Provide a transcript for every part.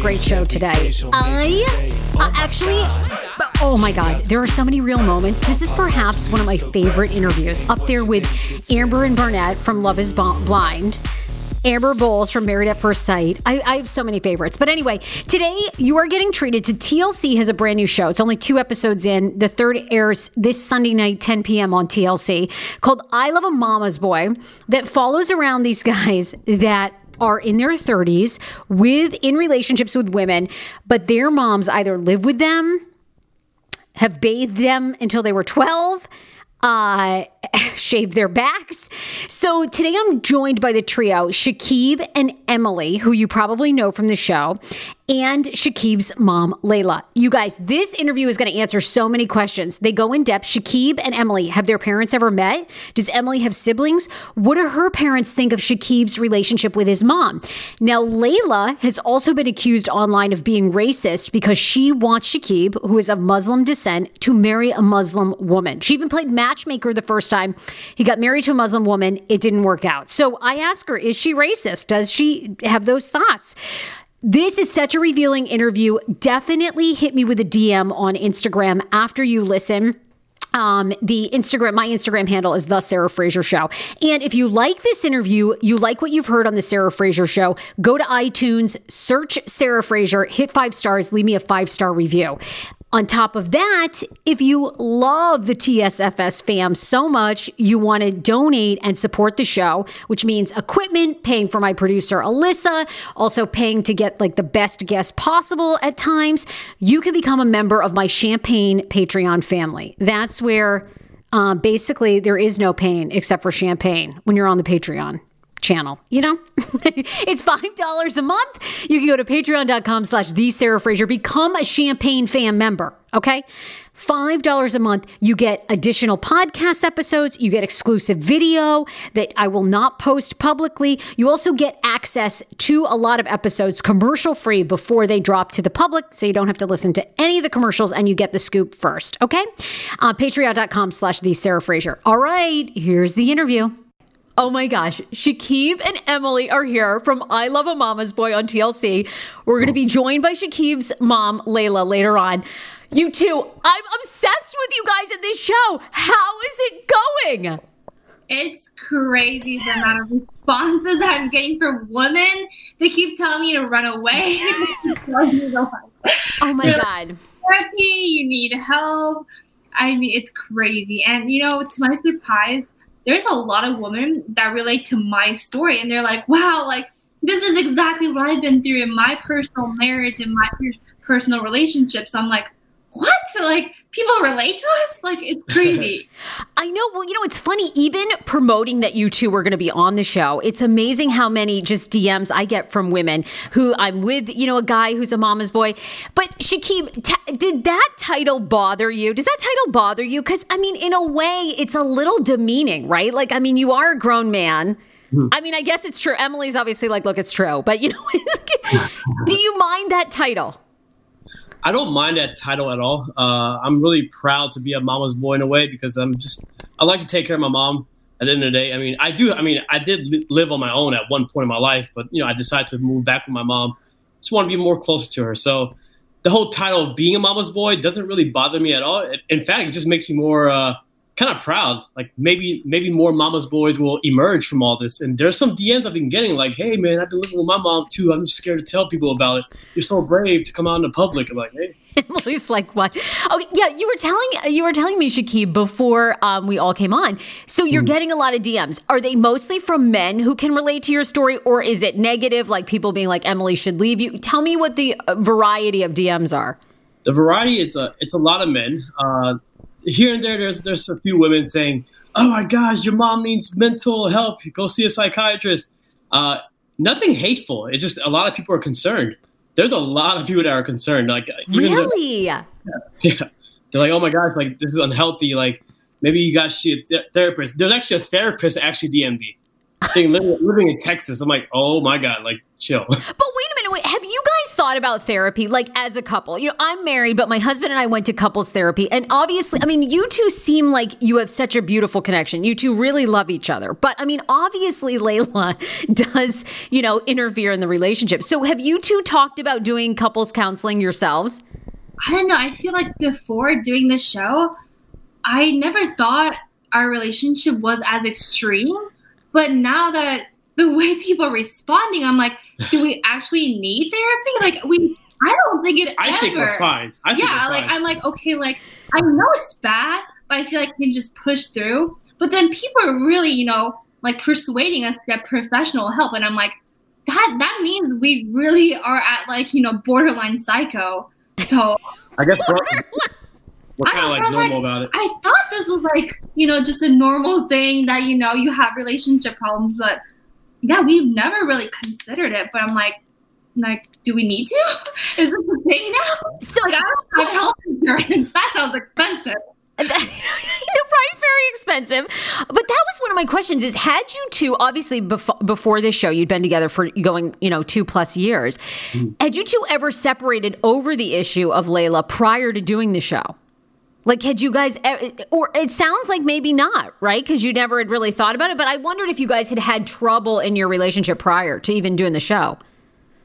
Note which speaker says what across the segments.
Speaker 1: Great show today. I uh, actually, oh my God, there are so many real moments. This is perhaps one of my favorite interviews, up there with Amber and Barnett from Love Is Blind. Amber Bowles from Married at First Sight. I, I have so many favorites. But anyway, today you are getting treated to TLC has a brand new show. It's only two episodes in. The third airs this Sunday night, 10 p.m. on TLC, called I Love a Mama's Boy, that follows around these guys that are in their 30s with in relationships with women, but their moms either live with them, have bathed them until they were 12, uh, shave their backs. So today I'm joined by the trio, Shekeb and Emily, who you probably know from the show, and Shekeb's mom, Laila. You guys, this interview is going to answer so many questions. They go in depth. Shekeb and Emily, have their parents ever met? Does Emily have siblings? What do her parents think of Shekeb's relationship with his mom? Now, Laila has also been accused online of being racist because she wants Shekeb, who is of Muslim descent, to marry a Muslim woman. She even played matchmaker the first time. He got married to a Muslim woman. It didn't work out. So I ask her, is she racist? Does she have those thoughts? This is such a revealing interview. Definitely hit me with a DM on Instagram after you listen. Um, the Instagram, my Instagram handle is the Sarah Fraser Show. And if you like this interview, you like what you've heard on the Sarah Fraser Show, go to iTunes, search Sarah Fraser, hit five stars, leave me a five star review. On top of that, if you love the TSFS fam so much, you want to donate and support the show, which means equipment, paying for my producer Alyssa, also paying to get like the best guest possible at times, you can become a member of my Champagne Patreon family. That's where uh, basically there is no pain except for champagne when you're on the Patreon. Channel, you know? it's $5 a month. You can go to patreon.com slash the Sarah Fraser, become a Champagne fan member, okay? $5 a month, you get additional podcast episodes, you get exclusive video that I will not post publicly. You also get access to a lot of episodes commercial free before they drop to the public, so you don't have to listen to any of the commercials and you get the scoop first, okay? Uh, Patreon.com slash the Sarah Fraser. All right, here's the interview. Oh my gosh, Shekeb and Emily are here from I Love a Mama's Boy on TLC. We're going to be joined by Shekeb's mom, Laila, later on. You two, I'm obsessed with you guys in this show. How is it going?
Speaker 2: It's crazy the amount of responses I'm getting from women. They keep telling me to run away.
Speaker 1: oh my God.
Speaker 2: Therapy, you need help. I mean, it's crazy. And, you know, to my surprise, there's a lot of women that relate to my story and they're like, wow, like this is exactly what I've been through in my personal marriage and my personal relationships. So I'm like, what? Like people relate to us? Like it's crazy.
Speaker 1: I know. Well, you know, it's funny. Even promoting that you two were going to be on the show, it's amazing how many just DMs I get from women who I'm with. You know, a guy who's a mama's boy. But Shekeb, t- did that title bother you? Does that title bother you? Because I mean, in a way, it's a little demeaning, right? Like, I mean, you are a grown man. Hmm. I mean, I guess it's true. Emily's obviously like, look, it's true. But you know, do you mind that title?
Speaker 3: I don't mind that title at all. Uh, I'm really proud to be a mama's boy in a way because I'm just I like to take care of my mom. At the end of the day, I mean, I do. I mean, I did li- live on my own at one point in my life, but you know, I decided to move back with my mom. Just want to be more close to her. So the whole title of being a mama's boy doesn't really bother me at all. In fact, it just makes me more. Uh, kind of proud. Like maybe maybe more mama's boys will emerge from all this. And there's some DMs I've been getting like, "Hey man, I've been living with my mom too. I'm just scared to tell people about it. You're so brave to come out in the public." I'm like, "Hey."
Speaker 1: Emily's like, "What?" Okay, yeah, you were telling you were telling me, Shekeb, before um, we all came on. So you're mm. getting a lot of DMs. Are they mostly from men who can relate to your story, or is it negative, like people being like, "Emily should leave you"? Tell me what the uh, variety of DMs are.
Speaker 3: The variety, it's a it's a lot of men. Uh, here and there, there's there's a few women saying, "Oh my gosh, your mom needs mental help. Go see a psychiatrist." Uh, nothing hateful. It's just a lot of people are concerned. There's a lot of people that are concerned. Like
Speaker 1: really,
Speaker 3: yeah, yeah. They're like, "Oh my gosh, like this is unhealthy. Like maybe you guys see a th- therapist." There's actually a therapist actually thing living, living in Texas. I'm like, oh my god, like chill.
Speaker 1: But wait a minute, wait, have you thought about therapy, like as a couple? You know, I'm married, but my husband and I went to couples therapy, and obviously, I mean, you two seem like you have such a beautiful connection. You two really love each other, but I mean, obviously, Laila does, you know, interfere in the relationship. So, have you two talked about doing couples counseling yourselves?
Speaker 2: I don't know. I feel like before doing the show, I never thought our relationship was as extreme but now that the way people are responding, I'm like, do we actually need therapy? Like we I don't think it
Speaker 3: I
Speaker 2: ever.
Speaker 3: think we're fine. I
Speaker 2: yeah,
Speaker 3: we're
Speaker 2: like
Speaker 3: fine.
Speaker 2: I'm like, okay, like I know it's bad, but I feel like we can just push through. But then people are really, you know, like persuading us to get professional help. And I'm like, that that means we really are at like, you know, borderline psycho. So
Speaker 3: I guess we're kind of like normal like, about it.
Speaker 2: I thought this was like, you know, just a normal thing that, you know, you have relationship problems, but yeah, we've never really considered it. But I'm like, like, do we need to? Is this a thing now? So like, I don't have health insurance. That sounds expensive.
Speaker 1: Probably very expensive. But that was one of my questions is had you two, obviously before, before this show, you'd been together for going, you know, two plus years. Mm. Had you two ever separated over the issue of Laila prior to doing the show? Like, had you guys, or it sounds like maybe not, right? Because you never had really thought about it. But I wondered if you guys had had trouble in your relationship prior to even doing the show.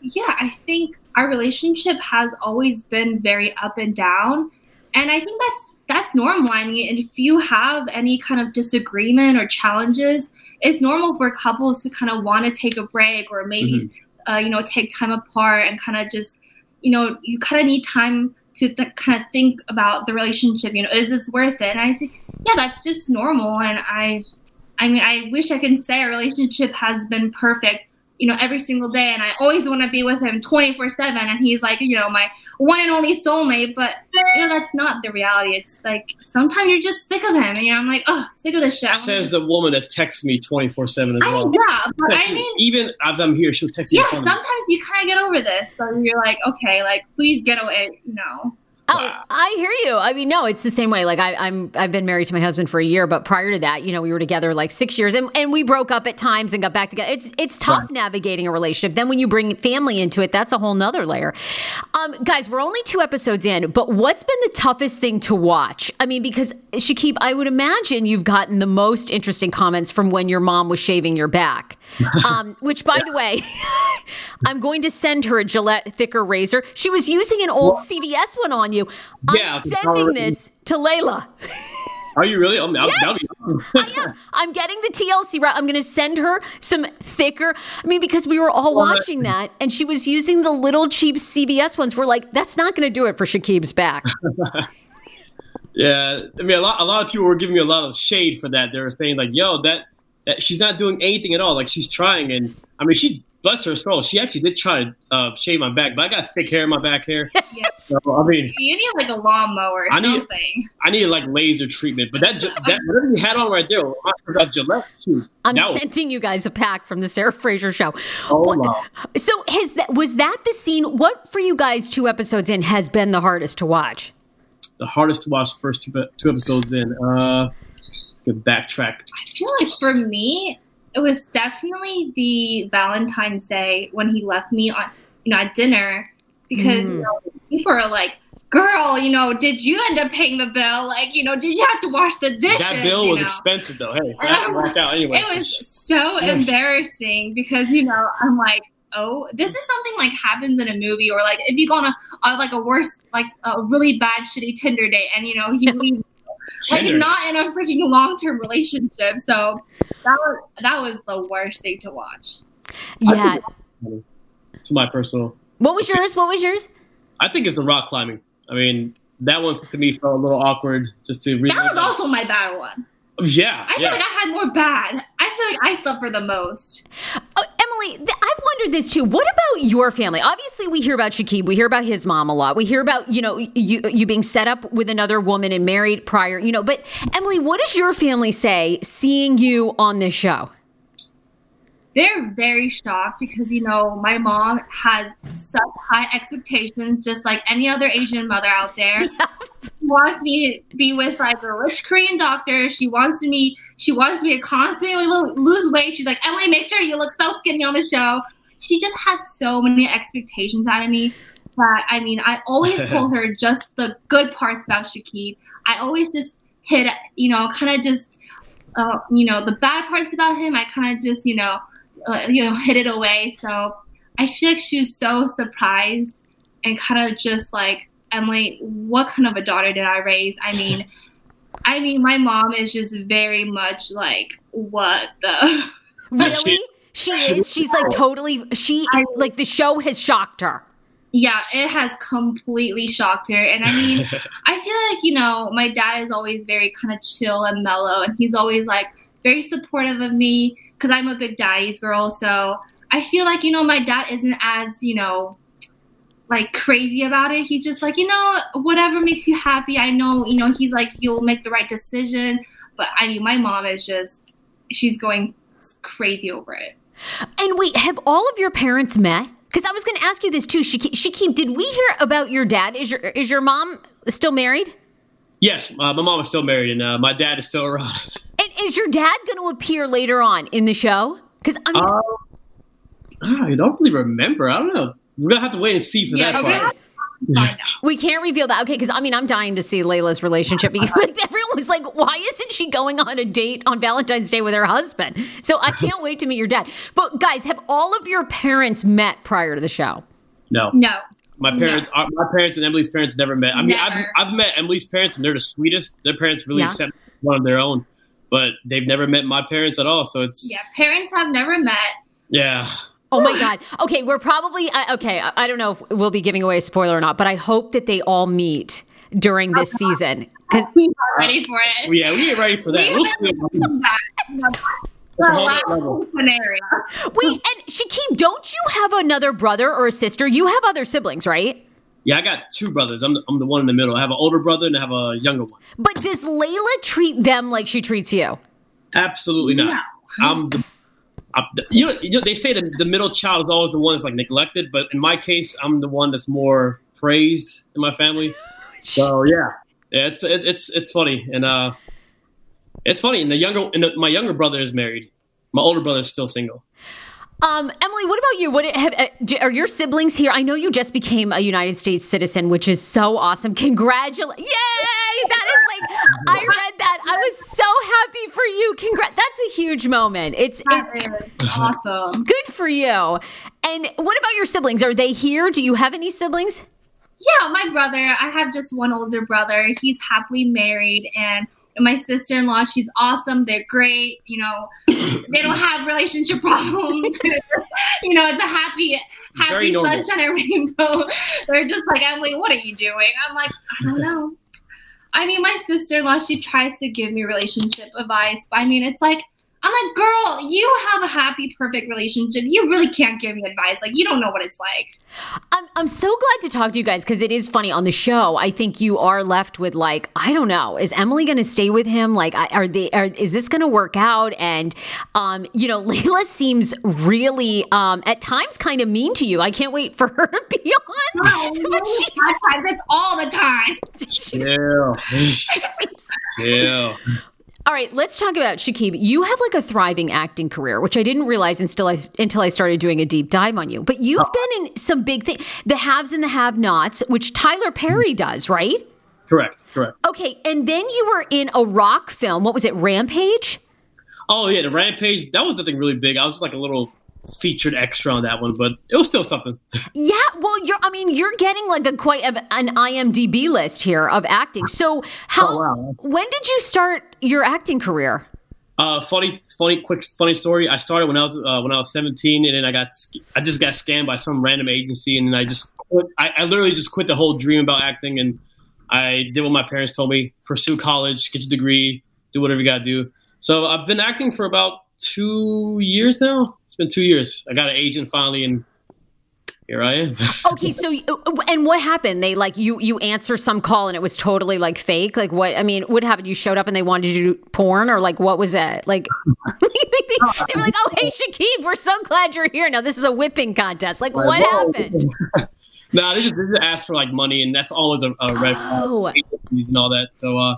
Speaker 2: Yeah, I think our relationship has always been very up and down. And I think that's that's normal. I mean, if you have any kind of disagreement or challenges, it's normal for couples to kind of want to take a break or maybe, mm-hmm. uh, you know, take time apart and kind of just, you know, you kind of need time to th- kind of think about the relationship. You know, is this worth it? And I think, yeah, that's just normal. And I, I mean, I wish I can say our relationship has been perfect. You know, every single day, and I always want to be with him 24 seven. And he's like, you know, my one and only soulmate. But you know, that's not the reality. It's like sometimes you're just sick of him, and you know, I'm like, oh, sick of this shit.
Speaker 3: Says
Speaker 2: just-
Speaker 3: the woman that texts me 24 7 as
Speaker 2: I
Speaker 3: well.
Speaker 2: mean, yeah, but I mean,
Speaker 3: even as I'm here, she'll text me.
Speaker 2: yeah,
Speaker 3: in front of me.
Speaker 2: sometimes you kind of get over this, so you're like, okay, like please get away, know.
Speaker 1: Oh,
Speaker 3: Wow.
Speaker 1: I hear you. I mean, no, it's the same way. Like I, I'm, I've been married to my husband for a year, but prior to that, you know, we were together like six years, and, and we broke up at times and got back together. It's it's tough navigating a relationship. Then when you bring family into it, that's a whole nother layer. Um, guys, we're only two episodes in, but what's been the toughest thing to watch? I mean, because Shekeb, I would imagine you've gotten the most interesting comments from when your mom was shaving your back. Um, which, by the way, I'm going to send her a Gillette thicker razor. She was using an old CVS one on you. I'm sending this to Laila.
Speaker 3: Are you really? I mean, I'll-
Speaker 1: Yes. I am. I'm getting the TLC route. I'm going to send her some thicker. I mean, because we were all watching that, and she was using the little cheap CVS ones. We're like, that's not going to do it for Shekeb's back.
Speaker 3: Yeah, I mean, a lot, a lot of people were giving me a lot of shade for that. They were saying like, "Yo, that, that she's not doing anything at all. Like she's trying." And I mean, she bless her soul, she actually did try to uh, shave my back, but I got thick hair in my back hair.
Speaker 2: Yes.
Speaker 3: So I mean,
Speaker 2: You need like a lawnmower or
Speaker 3: I need-
Speaker 2: something.
Speaker 3: I needed like laser treatment. But that, that whatever you had on right there, I forgot Gillette. Shoot,
Speaker 1: I'm
Speaker 3: that was-
Speaker 1: sending you guys a pack from the Sarah Fraser show.
Speaker 3: Oh,
Speaker 1: What-
Speaker 3: wow.
Speaker 1: So has that was that the scene? What for you guys? Two episodes in has been the hardest to watch.
Speaker 3: the hardest to watch first two, two episodes in. Uh, good backtrack.
Speaker 2: I feel like for me, it was definitely the Valentine's Day when he left me on, you know, at dinner because mm. you know, people are like, "Girl, you know, did you end up paying the bill? Like, you know, did you have to wash the dishes?"
Speaker 3: That bill
Speaker 2: you
Speaker 3: was
Speaker 2: know?
Speaker 3: expensive though. Hey, that worked out anyway.
Speaker 2: It was so
Speaker 3: Yes.
Speaker 2: embarrassing because you know I'm like, oh, this is something like happens in a movie or like if you go on a, a like a worse like a really bad shitty Tinder date and you know he leaves like
Speaker 3: Tinder.
Speaker 2: not in a freaking long term relationship. So that was that was the worst thing to watch.
Speaker 1: Yeah.
Speaker 3: to my personal.
Speaker 1: What was yours? What was yours?
Speaker 3: I think it's the rock climbing. I mean, that one to me felt a little awkward just to read.
Speaker 2: That was also my bad one.
Speaker 3: yeah,
Speaker 2: I feel
Speaker 3: yeah.
Speaker 2: like I had more bad. I feel like I suffer the most.
Speaker 1: Oh, Emily, th- I've wondered this too. What about your family? Obviously, we hear about Shekeb. We hear about his mom a lot. We hear about you know you you being set up with another woman and married prior. You know, but Emily, what does your family say seeing you on this show?
Speaker 2: they're very shocked because you know my mom has such high expectations just like any other asian mother out there she wants me to be with like a rich korean doctor she wants me she wants me to constantly lose weight she's like emily make sure you look so skinny on the show she just has so many expectations out of me that i mean i always told her just the good parts about shekeb i always just hit you know kind of just uh, you know the bad parts about him i kind of just you know uh, you know hid it away. So i feel like she was so surprised and kind of just like emily what kind of a daughter did i raise? I mean i mean my mom is just very much like what the
Speaker 1: Really? She is. She's like totally. She like the show has shocked her.
Speaker 2: yeah it has completely shocked her and i mean i feel like you know my dad is always very kind of chill and mellow and he's always like very supportive of me because i'm a big daddy's girl so i feel like you know my dad isn't as you know like crazy about it he's just like you know whatever makes you happy i know you know he's like you'll make the right decision but i mean my mom is just she's going crazy over it
Speaker 1: And wait, have all of your parents met? Because I was going to ask you this too, Shekeb. Shekeb, did we hear about your dad? Is your is your mom still married?
Speaker 3: yes, uh, my mom is still married, and uh, my dad is still around.
Speaker 1: And is your dad going to appear later on in the show? Because I mean,
Speaker 3: Uh, I don't really remember. I don't know. We're gonna have to wait and see for
Speaker 2: Yeah,
Speaker 3: that
Speaker 2: okay.
Speaker 3: part.
Speaker 2: Find
Speaker 1: we can't reveal that. Okay, because I mean, I'm dying to see Laila's relationship. Because like, everyone was like, "Why isn't she going on a date on Valentine's Day with her husband?" So I can't wait to meet your dad. But guys, have all of your parents met prior to the show?
Speaker 3: No,
Speaker 2: no
Speaker 3: my parents, uh, my parents and Emily's parents never met. I mean, I've, I've met Emily's parents, and they're the sweetest. Their parents really
Speaker 1: Yeah.
Speaker 3: accept one of their own, but they've never met my parents at all. So it's
Speaker 2: yeah parents have never met
Speaker 3: yeah.
Speaker 1: Oh my God. Okay, we're probably, uh, okay, I, I don't know if we'll be giving away a spoiler or not, but I hope that they all meet during this season. Because
Speaker 2: we're ready for it
Speaker 3: Well, yeah, we ain't ready for that. We'll see.
Speaker 2: the
Speaker 3: whole
Speaker 2: last
Speaker 3: level.
Speaker 2: scenario.
Speaker 1: wait, and Shekeb, don't you have another brother or a sister? You have other siblings, right?
Speaker 3: Yeah, I got two brothers. I'm the, I'm the one in the middle. I have an older brother and I have a younger one.
Speaker 1: But does Laila treat them like she treats you?
Speaker 3: Absolutely not.
Speaker 2: No.
Speaker 3: I'm the you, know, you know they say that the middle child is always the one that's like neglected, but in my case, I'm the one that's more praised in my family. So yeah, yeah, it's it, it's it's funny and uh, it's funny. And the younger and the, my younger brother is married. My older brother is still single.
Speaker 1: Um, Emily, what about you? What have, uh, do- are your siblings here? I know you just became a United States citizen, which is so awesome. Congratulations! Yay! That is like I read that. I was so happy for you. Congrats! That's a huge moment. It's it's
Speaker 2: awesome.
Speaker 1: good for you. And what about your siblings? Are they here? Do you have any siblings?
Speaker 2: Yeah, my brother. I have just one older brother. He's happily married, and my sister-in-law. She's awesome. They're great. You know, they don't have relationship problems. you know, it's a happy, happy
Speaker 3: normal.
Speaker 2: sunshine and rainbow. They're just like, Emily, what are you doing? I'm like, I don't know. I mean, my sister-in-law. She tries to give me relationship advice, but I mean, it's like. I'm like, girl, you have a happy, perfect relationship. You really can't give me advice. Like, you don't know what it's like.
Speaker 1: I'm, I'm so glad to talk to you guys because it is funny on the show. I think you are left with like I don't know. Is Emily going to stay with him? Like, are they? Are, is this going to work out? And um, you know, Laila seems really um, at times kind of mean to you. I can't wait for her to be on.
Speaker 2: No,
Speaker 1: but she,
Speaker 2: That's all the time.
Speaker 3: Yeah, yeah.
Speaker 1: All right, let's talk about Shekeb. You have like a thriving acting career, which I didn't realize until I until I started doing a deep dive on you. But you've been in some big things, the haves and the have-nots, which Tyler Perry mm-hmm. does, right?
Speaker 3: Correct, correct.
Speaker 1: Okay, and then you were in a rock film. What was it, Rampage?
Speaker 3: Oh yeah, the Rampage. That was nothing really big. I was just like a little featured extra on that one, but it was still something.
Speaker 1: Yeah, well, you're. I mean, you're getting like a quite an IMDb list here of acting. So, how?
Speaker 3: Oh, wow.
Speaker 1: When did you start your acting career?
Speaker 3: Uh, funny, funny, quick, funny story. I started when I was uh, when I was 17, and then I got I just got scammed by some random agency, and then I just quit. I, I literally just quit the whole dream about acting, and I did what my parents told me: pursue college, get your degree, do whatever you got to do. So I've been acting for about two years now. It's been two years. I got an agent finally, and here I am.
Speaker 1: Okay, so and what happened? They like you. You answer some call and it was totally like fake. Like what? I mean, what happened? You showed up and they wanted you to do porn, or like what was it? Like they were like, "Oh, hey, Shekeb, we're so glad you're here." Now this is a whipping contest. Like what
Speaker 3: whoa.
Speaker 1: happened?
Speaker 3: no, they just, they just ask for like money, and that's always a, a red flag.
Speaker 1: Oh.
Speaker 3: and all that. So, uh,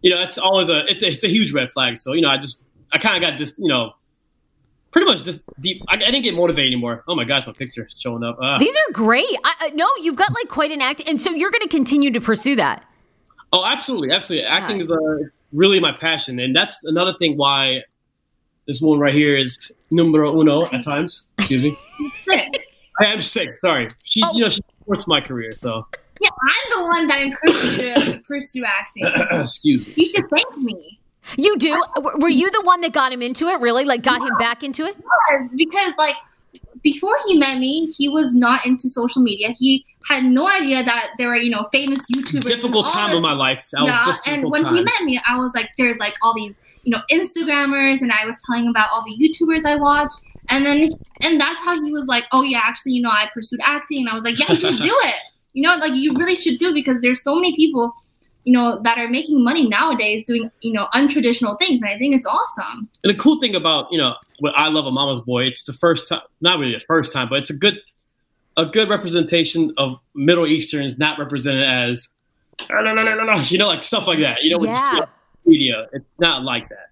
Speaker 3: you know, it's always a it's a, it's a huge red flag. So, you know, I just I kind of got this, you know, pretty much just deep. I, I didn't get motivated anymore. Oh my gosh, my picture is showing up. Ah.
Speaker 1: These are great. I, I, no, you've got like quite an act, and so you're going to continue to pursue that.
Speaker 3: oh, absolutely, absolutely. Acting is uh, it's really my passion, and that's another thing why this one right here is numero uno at times. Excuse me. I am sick. Sorry. She,
Speaker 1: Oh.
Speaker 3: you know, she supports my career. So,
Speaker 2: Yeah, I'm the one that encouraged you to pursue acting.
Speaker 3: excuse me.
Speaker 2: You should thank me.
Speaker 1: You do? W- Were you the one that got him into it? Really? Like got him back into it?
Speaker 2: Because- Because like before he met me, he was not into social media. He had no idea that there were, you know, famous YouTubers.
Speaker 3: Difficult time
Speaker 2: this
Speaker 3: of my life. That was
Speaker 2: yeah,
Speaker 3: just
Speaker 2: and when
Speaker 3: time.
Speaker 2: he met me, I was like, there's like all these, you know, Instagrammers, and I was telling him about all the YouTubers I watch, and then and that's how he was like, oh yeah, actually, you know, I pursued acting, and I was like, yeah, you should do it. You know, like you really should do it because there's so many people, you know, that are making money nowadays doing, you know, untraditional things, and I think it's awesome.
Speaker 3: And the cool thing about you know what I love a Mama's Boy, it's the first time, not really the first time, but it's a good, a good representation of Middle Easterns not represented as, no, no, no, no, no, no, you know, like stuff like that. You know, when you see
Speaker 1: Yeah.
Speaker 3: media, it's not like that.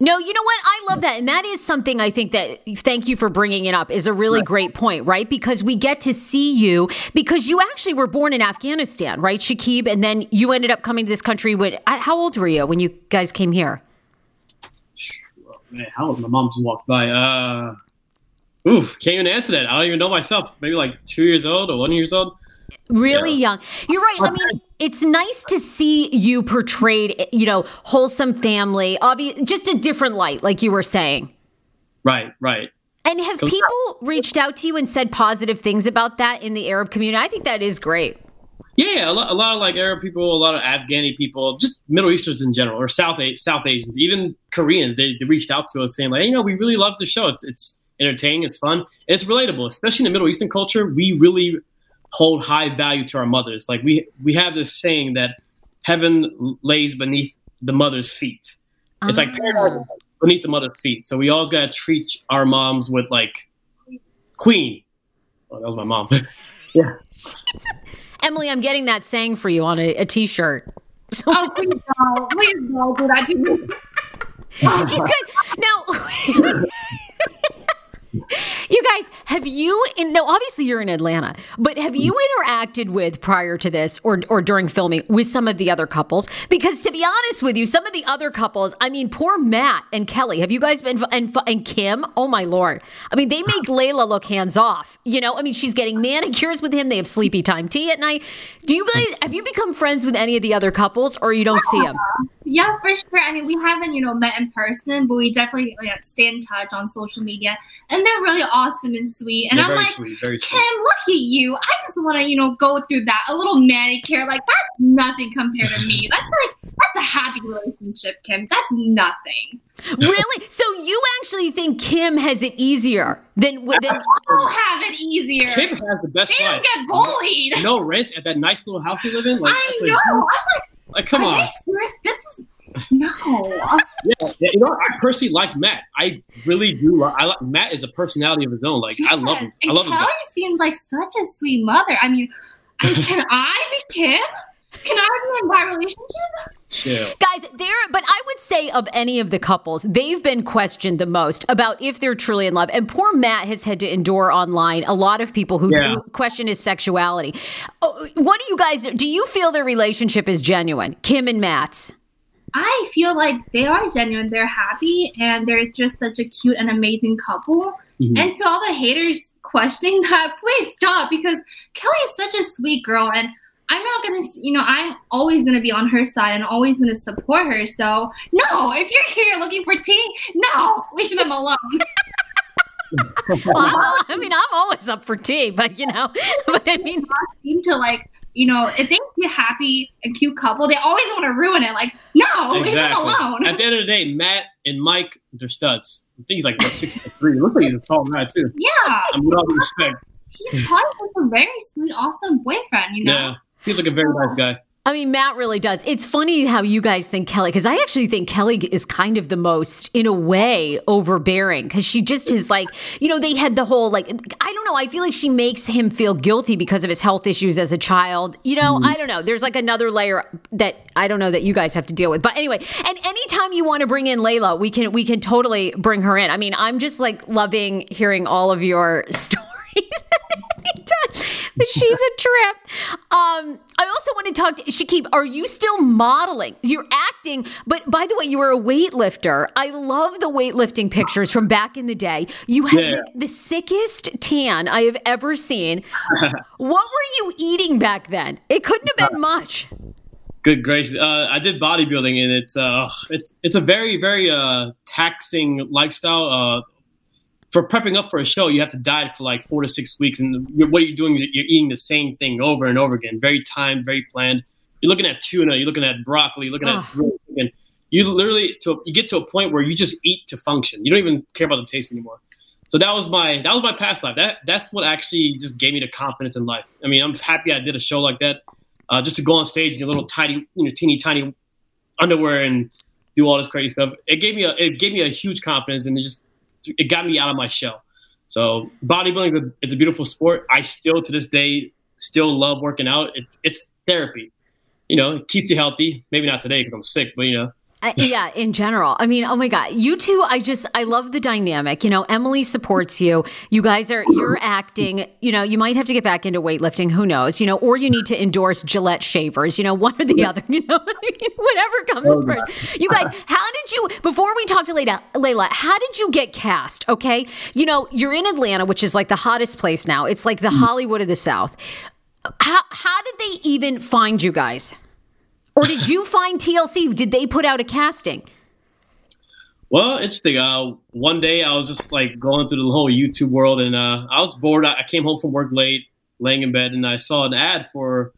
Speaker 1: No, you know what? I love that. And that is something I think that, thank you for bringing it up, is a really great point, right? Because we get to see you, because you actually were born in Afghanistan, right, Shekeb? And then you ended up coming to this country with, uh, how old were you when you guys came here?
Speaker 3: Man, how old my mom's walked by. Uh, oof, can't even answer that. I don't even know myself. Maybe like two years old or one years old.
Speaker 1: Really young. You're right. I mean, it's nice to see you portrayed, you know, wholesome family, obvious, just a different light, like you were saying.
Speaker 3: Right, right.
Speaker 1: And have
Speaker 3: So-
Speaker 1: people reached out to you and said positive things about that in the Arab community? I think that is great.
Speaker 3: Yeah, a lot, a lot of like Arab people, a lot of Afghani people, just Middle Easterns in general, or South South Asians, even Koreans. They, they reached out to us saying like, hey, you know, we really love the show. It's it's entertaining, it's fun, it's relatable. Especially in the Middle Eastern culture, we really hold high value to our mothers. Like we we have this saying that heaven lays beneath the mother's feet. It's like ah. paradise
Speaker 1: Oh.
Speaker 3: beneath the mother's feet. So we always gotta treat our moms with like queen. Oh, that was my mom. yeah.
Speaker 1: Emily, I'm getting that saying for you on a a t-shirt. So
Speaker 2: Oh, please don't. Please don't do that to me.
Speaker 1: you could now you guys have you in no obviously you're in atlanta but have you interacted with prior to this or or during filming with some of the other couples? Because to be honest with you some of the other couples i mean poor matt and kelly have you guys been and and kim? Oh my lord. I mean they make laila look hands off you know? I mean she's getting manicures with him they have sleepy time tea at night. Do you guys have you become friends with any of the other couples or you don't see them
Speaker 2: Yeah, for sure. I mean, we haven't, you know, met in person, but we definitely you know, stay in touch on social media, and they're really awesome and sweet. And
Speaker 3: They're
Speaker 2: I'm
Speaker 3: very
Speaker 2: like,
Speaker 3: sweet, very
Speaker 2: Kim,
Speaker 3: sweet.
Speaker 2: look at you. I just want to, you know, go through that a little manicure. Like that's nothing compared to me. That's like that's a happy relationship, Kim. That's nothing.
Speaker 1: really so you actually think kim has it easier than than
Speaker 2: I'll have it easier.
Speaker 3: Kim has the best
Speaker 2: they don't get bullied.
Speaker 3: No rent at that nice little house they live in. Like,
Speaker 2: I
Speaker 3: that's
Speaker 2: know.
Speaker 3: like,
Speaker 2: I'm like,
Speaker 3: like come
Speaker 2: are
Speaker 3: on.
Speaker 2: serious? This is no.
Speaker 3: Yeah, yeah, you know, I personally like Matt. I really do. Like, I like Matt is a personality of his own. Like I love him. I
Speaker 2: And
Speaker 3: love his
Speaker 2: Kelly seems like such a sweet mother. I mean, can I be Kim? Can I be in that relationship?
Speaker 3: Chill.
Speaker 1: Guys, there, but I would say of any of the couples, they've been questioned the most about if they're truly in love. And poor Matt has had to endure online a lot of people who,
Speaker 3: Yeah.
Speaker 1: who question his sexuality. Oh, What do you guys do? You feel their relationship is genuine, Kim and Matt's?
Speaker 2: I feel like they are genuine. They're happy, and they're just such a cute and amazing couple.
Speaker 3: Mhm.
Speaker 2: And to all the haters questioning that, please stop because Kelly is such a sweet girl, and I'm not gonna, you know, I'm always gonna be on her side and always gonna support her. So no, if you're here looking for tea, no, leave them alone.
Speaker 1: Well, I'm- mean, I'm always up for tea, but you know, but I mean,
Speaker 2: seem to like you know if they see a happy and cute couple they always want to ruin it like no leave them alone
Speaker 3: At the end of the day, Matt and Mike, they're studs. I think he's like six foot three. Looks like he's a tall guy too.
Speaker 2: yeah
Speaker 3: I mean, with all due respect.
Speaker 2: he's probably like a very sweet awesome boyfriend you know
Speaker 3: Yeah, he's like a very nice guy.
Speaker 1: I mean, Matt really does. It's funny how you guys think Kelly, because I actually think Kelly is kind of the most, in a way, overbearing. Because she just is like, you know, they had the whole like, I don't know. I feel like she makes him feel guilty because of his health issues as a child. You know, mm-hmm. I don't know. There's like another layer that I don't know that you guys have to deal with. But anyway, and anytime you want to bring in Laila, we can we can totally bring her in. I mean, I'm just like loving hearing all of your stories. But she's a trip. Um, I also want to talk to Shekeb. Are you still modeling? You're acting, but by the way, you were a weightlifter. I love the weightlifting pictures from back in the day. You had
Speaker 3: Yeah.
Speaker 1: the, the sickest tan I have ever seen. what were you eating back then? It couldn't have been much.
Speaker 3: Good gracious. Uh, I did bodybuilding, and it's uh, it's it's a very very uh, taxing lifestyle. For prepping up for a show, you have to diet for like four to six weeks, and you're, what you're doing is you're eating the same thing over and over again. Very timed, very planned. You're looking at tuna, you're looking at broccoli, you're looking
Speaker 1: Ugh.
Speaker 3: at grilled chicken. You literally to you get to a point where you just eat to function. You don't even care about the taste anymore. So that was my that was my past life. That that's what actually just gave me the confidence in life. I mean, I'm happy I did a show like that, uh, just to go on stage in your little tiny, you know, teeny tiny underwear and do all this crazy stuff. It gave me a it gave me a huge confidence and it just it got me out of my shell. So bodybuilding is a, is a beautiful sport. I still to this day still love working out. It, it's therapy. You know, it keeps you healthy. Maybe not today because I'm sick, but you know,
Speaker 1: Yeah, in general. I mean, oh my God. You two, I just, I love the dynamic. You know, Emily supports you. You guys are, you're acting. You know, you might have to get back into weightlifting. Who knows? You know, or you need to endorse Gillette shavers, you know, one or the other, you know, whatever comes oh, first. You guys, how did you, before we talk to Laila, Laila, how did you get cast? Okay. You know, you're in Atlanta, which is like the hottest place now. It's like the hmm. Hollywood of the South. How, how did they even find you guys? Or did you find TLC? Did they put out a casting?
Speaker 3: Well, interesting. Uh, one day I was just like going through the whole YouTube world, and uh, I was bored. I came home from work late, laying in bed, and I saw an ad for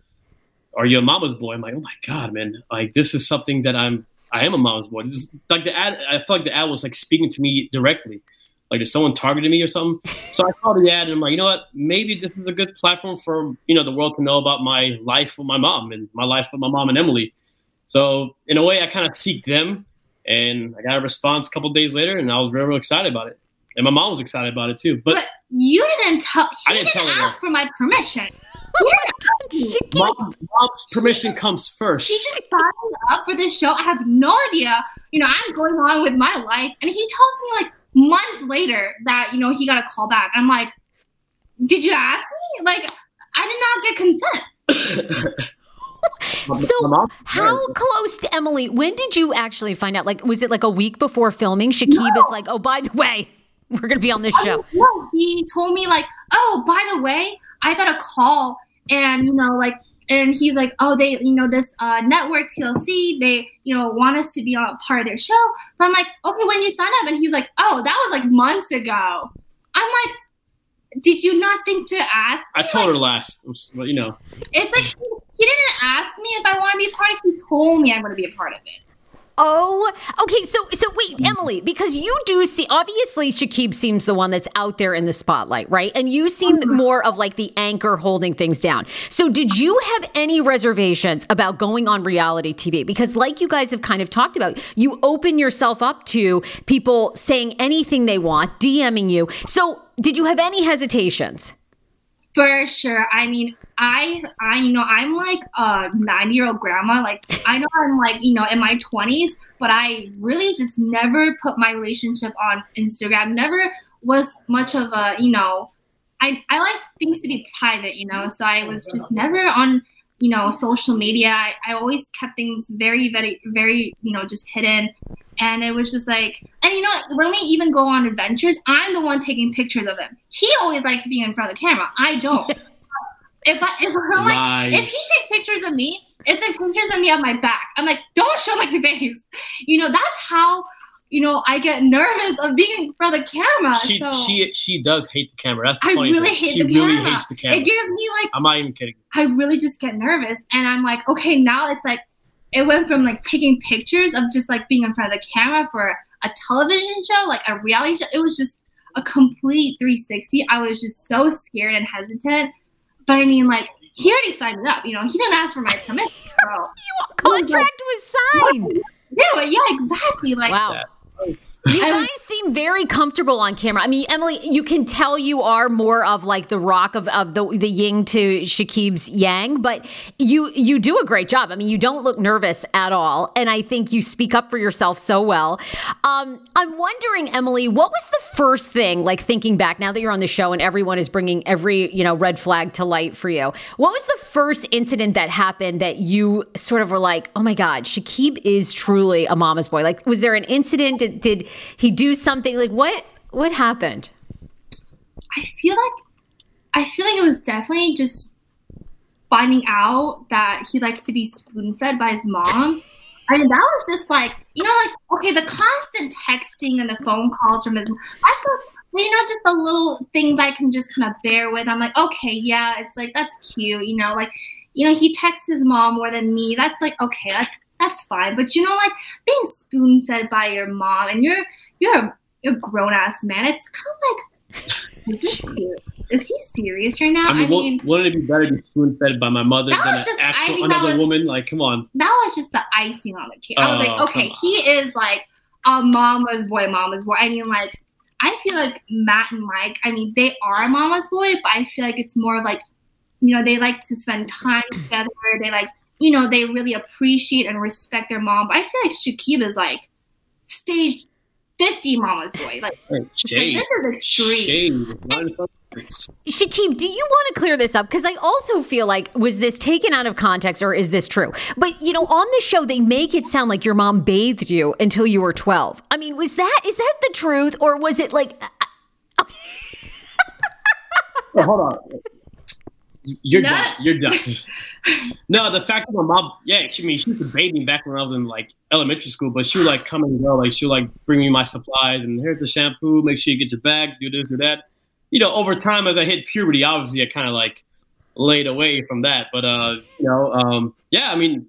Speaker 3: "Are you a mama's boy?" I'm like, oh my god, man! Like this is something that I'm. I am a mama's boy. This is, like the ad. I felt like the ad was like speaking to me directly. Like, is someone targeting me or something? So I saw the ad and I'm like, you know what? Maybe this is a good platform for you know the world to know about my life with my mom and my life with my mom and Emily. So in a way, I kind of seek them, and I got a response a couple days later, and I was real, real excited about it. And my mom was excited about it too. But,
Speaker 2: But you didn't tell. He
Speaker 3: I didn't
Speaker 2: didn't,
Speaker 3: tell her
Speaker 2: ask for my permission. He didn't ask me.
Speaker 3: mom, mom's permission comes first.
Speaker 2: She just signed up for this show. I have no idea. You know, I'm going on with my life, and he tells me like months later that you know he got a call back. I'm like, did you ask me? Like, I did not get consent.
Speaker 1: So, how close to Emily? When did you actually find out? Like, was it like a week before filming? Shekeb is like, oh, by the way, we're going to be on this show.
Speaker 2: No, he told me like, oh, by the way, I got a call, and you know, like, and he's like, oh, they, you know, this uh, network TLC, they, you know, want us to be on a part of their show. But I'm like, okay, when you sign up, and he's like, oh, that was like months ago. I'm like, did you not think to ask?
Speaker 3: I told
Speaker 2: Like,
Speaker 3: her last, you know,
Speaker 2: It's like he, he didn't ask me if I want to be a part of it. He told me I'm going to be a part of it.
Speaker 1: Oh, okay. So, so wait, mm-hmm. Emily, because you do see, obviously, Shekeb seems the one that's out there in the spotlight, right? And you seem mm-hmm. more of like the anchor holding things down. So, did you have any reservations about going on reality TV? Because, like you guys have kind of talked about, you open yourself up to people saying anything they want, DMing you. So, did you have any hesitations?
Speaker 2: For sure. I mean, I, I, you know, I'm like a 90 year old grandma. Like, I know I'm like, you know, in my 20s, but I really just never put my relationship on Instagram. Never was much of a, you know, I, I like things to be private, you know, so I was just never on, you know, social media. I, I always kept things very, very, very, you know, just hidden. And it was just like, and you know, when we even go on adventures, I'm the one taking pictures of him. He always likes being in front of the camera. I don't. if I, if I'm like, if he takes pictures of me, it's like pictures of me on my back. I'm like, don't show my face. You know, that's how, you know, I get nervous of being in front of the camera.
Speaker 3: she
Speaker 2: so
Speaker 3: she she does hate the camera. That's the
Speaker 2: I
Speaker 3: funny
Speaker 2: really
Speaker 3: thing.
Speaker 2: hate
Speaker 3: she
Speaker 2: the
Speaker 3: really
Speaker 2: camera.
Speaker 3: hates the camera.
Speaker 2: It gives me like
Speaker 3: I'm not even kidding.
Speaker 2: I really just get nervous and I'm like, okay, now it's like it went from like taking pictures of just like being in front of the camera for a television show, like a reality show. It was just a complete 360. I was just so scared and hesitant. But I mean, like, he already signed it up. You know, he didn't ask for my permission. So,
Speaker 1: Contract was signed.
Speaker 2: yeah, yeah, exactly. Like,
Speaker 1: Wow. You guys seem very comfortable on camera. I mean, Emily, you can tell you are more of like the rock of, of the the yin to Shekeb's yang, but you you do a great job. I mean, you don't look nervous at all, and I think you speak up for yourself so well. Um, I'm wondering, Emily, what was the first thing like thinking back now that you're on the show and everyone is bringing every you know red flag to light for you? What was the first incident that happened that you sort of were like, oh my god, Shekeb is truly a mama's boy? Like, was there an incident? Did, did he do something? Like, what what happened?
Speaker 2: I feel like I feel like it was definitely just finding out that he likes to be spoon fed by his mom. I mean, that was just like you know, like okay, the constant texting and the phone calls from his. Mom. I thought you know, just the little things I can just kind of bear with. I'm like, okay, yeah, it's like that's cute, you know, like you know, he texts his mom more than me. That's like okay, that's that's fine. But you know, like being spoon fed by your mom and you're you're a, you're a grown ass man. It's kind of like is, is he serious right now?
Speaker 3: I mean, wou- wouldn't it be better to be spoon fed by my mother than an
Speaker 2: just- I
Speaker 3: actual
Speaker 2: think that
Speaker 3: another
Speaker 2: was-
Speaker 3: woman? Like, come on.
Speaker 2: that was just the icing on the cake. I was like,
Speaker 3: Oh,
Speaker 2: okay, he is like a mama's boy, mama's boy. I mean, like, I feel like Matt and Mike, I mean, they are a mama's boy, but I feel like it's more like, you know, they like to spend time together. They like, you know, they really appreciate and respect their mom. But I feel like Shekeb is like stage 50 mama's boy. Like,
Speaker 3: Hey, Shade.
Speaker 2: this is extreme.
Speaker 3: Shade. Why the fuck-
Speaker 1: Shekeb, do you want to clear this up? Because I also feel like, was this taken out of context or is this true? But, you know, on the show, they make it sound like your mom bathed you until you were 12. I mean, was that, is that the truth? Or was it like,
Speaker 3: Oh, hold on. You're done. You're done. no, the fact that my mom, yeah, she I mean she was bathe me back when I was in like elementary school, but she would like come and go, like she'll like bring me my supplies and here's the shampoo, make sure you get your bag, do this, do that. You know, over time as I hit puberty, obviously I kind of like laid away from that. But uh, you know, um, yeah, I mean,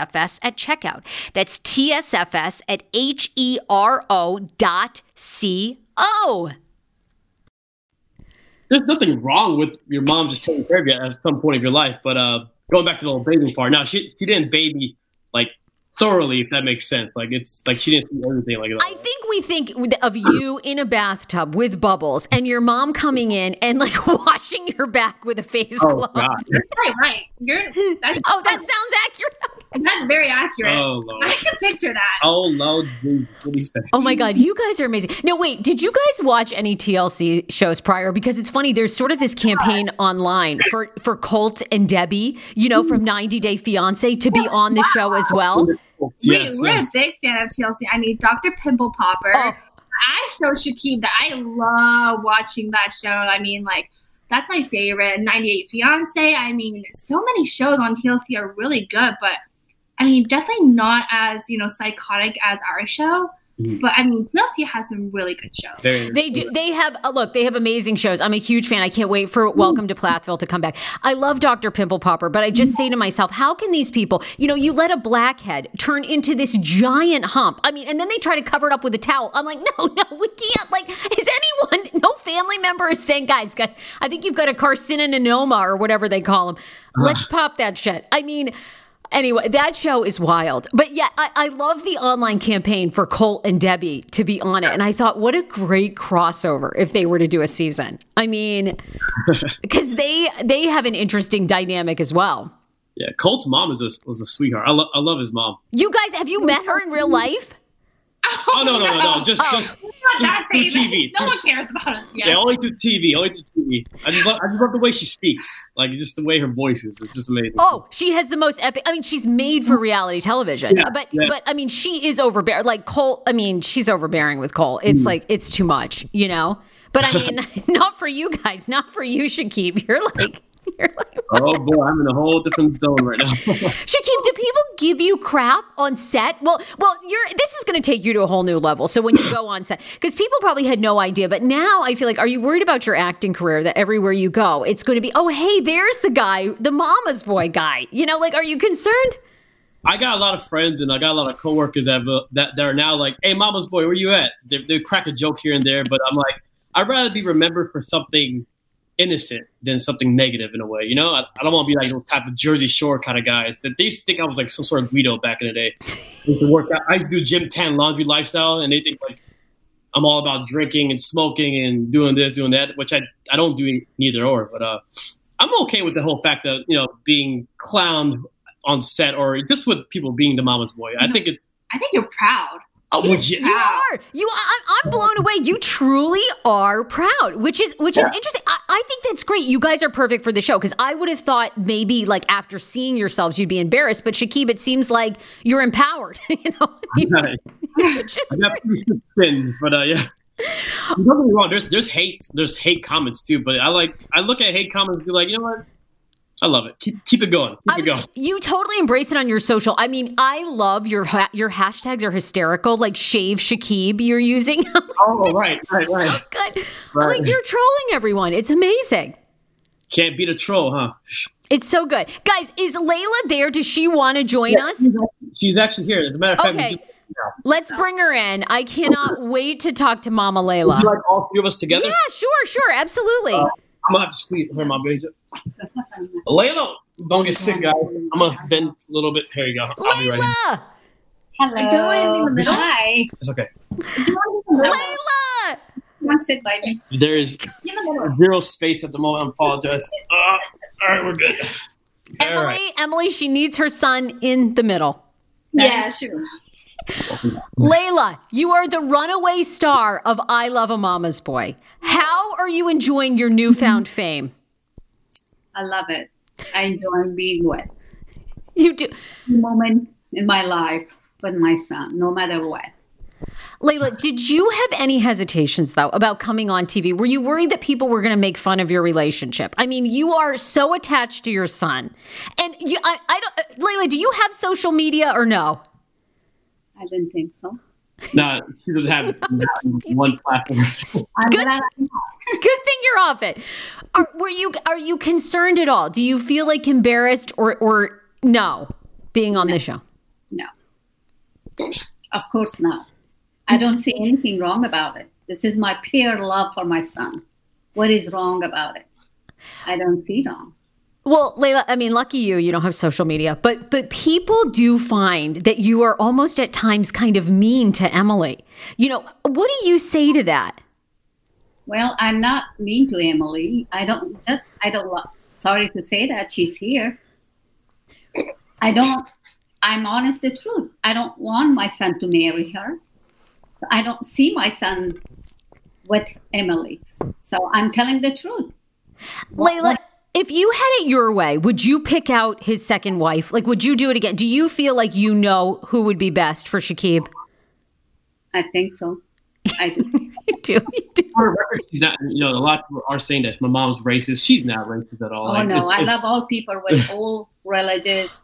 Speaker 1: at checkout. That's TSFS at H E R O dot C O.
Speaker 3: There's nothing wrong with your mom just taking care of you at some point of your life, but uh, going back to the whole bathing part. Now she she didn't baby like thoroughly, if that makes sense. Like it's like she didn't see everything like that.
Speaker 1: I think we think of you in a bathtub with bubbles and your mom coming in and like washing your back with a face
Speaker 3: Oh
Speaker 1: glove.
Speaker 3: God!
Speaker 2: Right, right. You're that's,
Speaker 1: Oh, that sounds accurate.
Speaker 2: that's very accurate.
Speaker 3: Oh Lord!
Speaker 2: I can picture that.
Speaker 3: Oh Lord! What do you say?
Speaker 1: Oh my God, you guys are amazing. No, wait, did you guys watch any TLC shows prior? Because it's funny, there's sort of this campaign online for, for Colt and Debbie, you know, from mm. 90 Day Fiance to be on the show as well.
Speaker 3: Yes,
Speaker 2: we, we're
Speaker 3: yes.
Speaker 2: a big fan of TLC. I mean, Dr. Pimple Popper.
Speaker 1: Oh.
Speaker 2: I show Shekeb that I love watching that show. I mean, like, that's my favorite. 90 Day Fiance. I mean, so many shows on TLC are really good, but I mean, definitely not as, you know, psychotic as our show.
Speaker 3: Mhm.
Speaker 2: But I mean, TLC has some really good shows.
Speaker 3: Very-
Speaker 1: They do. They have uh, look. They have amazing shows. I'm a huge fan. I can't wait for Welcome to Plathville to come back. I love Dr. Pimple Popper, but I just say to myself, how can these people? You know, you let a blackhead turn into this giant hump. I mean, and then they try to cover it up with a towel. I'm like, no, no, we can't. Like, is anyone? No family member is saying, guys, guys, I think you've got a carcinoma or whatever they call them. Let's pop that shit. I mean. Anyway, that show is wild. But yeah, I, I love the online campaign for Colt and Debbie to be on it. And I thought, what a great crossover if they were to do a season. I mean, because they they have an interesting dynamic as well.
Speaker 3: Yeah, Colt's mom is a, was a sweetheart. I, lo- I love his mom.
Speaker 1: You guys, have you met her in real life?
Speaker 3: Oh no no no no! Just just
Speaker 2: We're that
Speaker 3: through. TV.
Speaker 2: No one cares about us yet.
Speaker 3: yeah, only through TV. Only through TV. I just love, I just love the way she speaks. Like just the way her voice is. It's just amazing.
Speaker 1: Oh, she has the most epic. I mean, she's made for reality television.
Speaker 3: Yeah,
Speaker 1: but
Speaker 3: yeah.
Speaker 1: but I mean, she is overbearing. Like Cole, I mean, she's overbearing with Cole.
Speaker 3: Mm.
Speaker 1: It's like it's too much, you know. But I mean, not for you guys, not for you, Shekeb. You're like you're like
Speaker 3: Oh boy, I'm in a whole different zone right now.
Speaker 1: Shekeb, do people give you crap on set? Well, well, you're this is going to take you to a whole new level. So when you go on set, because people probably had no idea, but now I feel like, are you worried about your acting career? That everywhere you go, it's going to be, oh, hey, there's the guy, the mama's boy guy. You know, like, are you concerned?
Speaker 3: I got a lot of friends and I got a lot of coworkers that have, uh, that, that are now like, "Hey, Mama's boy, where you at?" They, they crack a joke here and there, but I'm like, I'd rather be remembered for something innocent than something negative in a way. You know, I, I don't want to be like those type of Jersey Shore kind of guys that they used to think I was like some sort of Guido back in the day. I used to work out. I used to do gym tan laundry lifestyle, and they think like I'm all about drinking and smoking and doing this, doing that, which I I don't do neither or. But uh, I'm okay with the whole fact of you know being clowned on set or just with people being the mama's boy. I think it's.
Speaker 2: I think you're proud.
Speaker 3: I would,
Speaker 1: You are. You. I, I'm blown away. You truly are proud, which is which is interesting. I, I think that's great. You guys are perfect for the show because I would have thought maybe like after seeing yourselves you'd be embarrassed, but Shekeb, it seems like you're empowered. you know,
Speaker 3: I
Speaker 1: which is
Speaker 3: got spins, but uh, yeah. Don't get me wrong. There's there's hate. There's hate comments too, but I like I look at hate comments and be like, you know what? I love it. Keep keep it going. Keep
Speaker 1: I
Speaker 3: it going.
Speaker 1: you totally embrace it on your social. I mean, I love your ha- your hashtags are hysterical. Like shave Shekeb, you're using.
Speaker 3: Oh,
Speaker 1: this
Speaker 3: right, right,
Speaker 1: so
Speaker 3: right.
Speaker 1: good.
Speaker 3: Right.
Speaker 1: like you're trolling everyone. It's amazing.
Speaker 3: Can't beat a troll, huh?
Speaker 1: It's so good, guys. Is Laila there? Does she want to join us?
Speaker 3: She's actually here. As a matter of fact, we
Speaker 1: Okay. Let's bring her in. I cannot wait to talk to Mama
Speaker 3: Laila. like all three of us together.
Speaker 1: Yeah, sure, sure, absolutely.
Speaker 3: Uh, I'm gonna have to squeeze her, baby. Laila, don't get sick, guys. I'm gonna bend a little bit. Here you go. I'll be right here.
Speaker 1: Laila,
Speaker 2: Hello. Don't in the middle. Hi.
Speaker 3: It's okay.
Speaker 1: Laila.
Speaker 2: Come sit by me.
Speaker 3: There is zero space at the moment. I apologize. Uh, all right, we're good. All
Speaker 1: Emily,
Speaker 3: right.
Speaker 1: Emily, she needs her son in the middle.
Speaker 2: Yeah,
Speaker 1: sure. Laila, you are the runaway star of I Love a Mama's Boy. How are you enjoying your newfound fame?
Speaker 4: I love it. I enjoy being with.
Speaker 1: You do.
Speaker 4: The moment in my life with my son, no matter what.
Speaker 1: Laila, did you have any hesitations though about coming on TV? Were you worried that people were going to make fun of your relationship? I mean, you are so attached to your son, and you, I, I don't. Uh, Laila, do you have social media or no?
Speaker 4: I didn't think so.
Speaker 3: No, she doesn't have one platform.
Speaker 1: Good, good thing you're off it. Are, were you are you concerned at all? Do you feel like embarrassed or or no being on
Speaker 4: No.
Speaker 1: the show?
Speaker 4: No. Of course not. I don't see anything wrong about it. This is my pure love for my son. What is wrong about it? I don't see wrong.
Speaker 1: Well, Laila, I mean, lucky you, you don't have social media, but but people do find that you are almost at times kind of mean to Emily. You know, what do you say to that?
Speaker 4: Well, I'm not mean to Emily. I don't just I don't sorry to say that she's here. I don't I'm honest the truth. I don't want my son to marry her. So I don't see my son with Emily. So I'm telling the truth.
Speaker 1: Laila, if you had it your way, would you pick out his second wife? Like, would you do it again? Do you feel like you know who would be best for Shekeb?
Speaker 4: I think so. I do.
Speaker 1: You do. You do.
Speaker 3: Record, she's not. You know, a lot of people are saying that my mom's racist. She's not racist at all.
Speaker 4: oh
Speaker 3: Like,
Speaker 4: no,
Speaker 3: it's-
Speaker 4: I
Speaker 3: it's-
Speaker 4: love all people with all religious.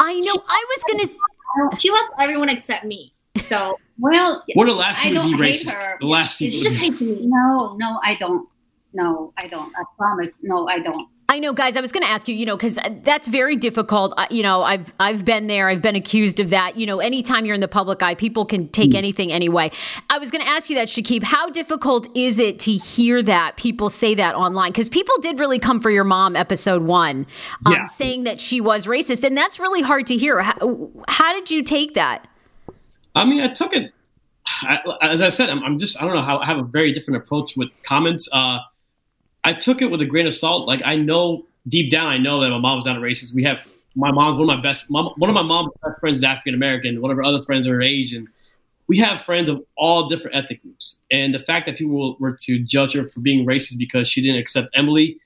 Speaker 1: I know. I was gonna.
Speaker 2: She loves everyone except me. So
Speaker 4: Well,
Speaker 3: We're the last
Speaker 4: I
Speaker 3: people to
Speaker 4: don't
Speaker 3: be
Speaker 4: hate
Speaker 3: racist.
Speaker 4: her.
Speaker 3: The last
Speaker 2: it's
Speaker 3: people.
Speaker 2: just
Speaker 3: to be-
Speaker 2: hate me.
Speaker 4: no, no, I don't. No, I don't. I promise. No, I don't.
Speaker 1: I know, guys. I was going to ask you, you know, because that's very difficult. I- You know, I've I've been there. I've been accused of that. You know, anytime you're in the public eye, people can take anything anyway. I was going to ask you that, Shekeb. How difficult is it to hear that people say that online? Because people did really come for your mom, episode one, um,
Speaker 3: Yeah.
Speaker 1: saying that she was racist, and that's really hard to hear. How, how did you take that?
Speaker 3: I mean, I took it. I, as I said, I'm, I'm just. I don't know how. I have a very different approach with comments. Uh, I took it with a grain of salt. Like I know deep down, I know that my mom's not a racist. We have my mom's one of my best. Mom, one of my mom's best friends is African American. One of her other friends are Asian. We have friends of all different ethnic groups, and the fact that people were to judge her for being racist because she didn't accept Emily,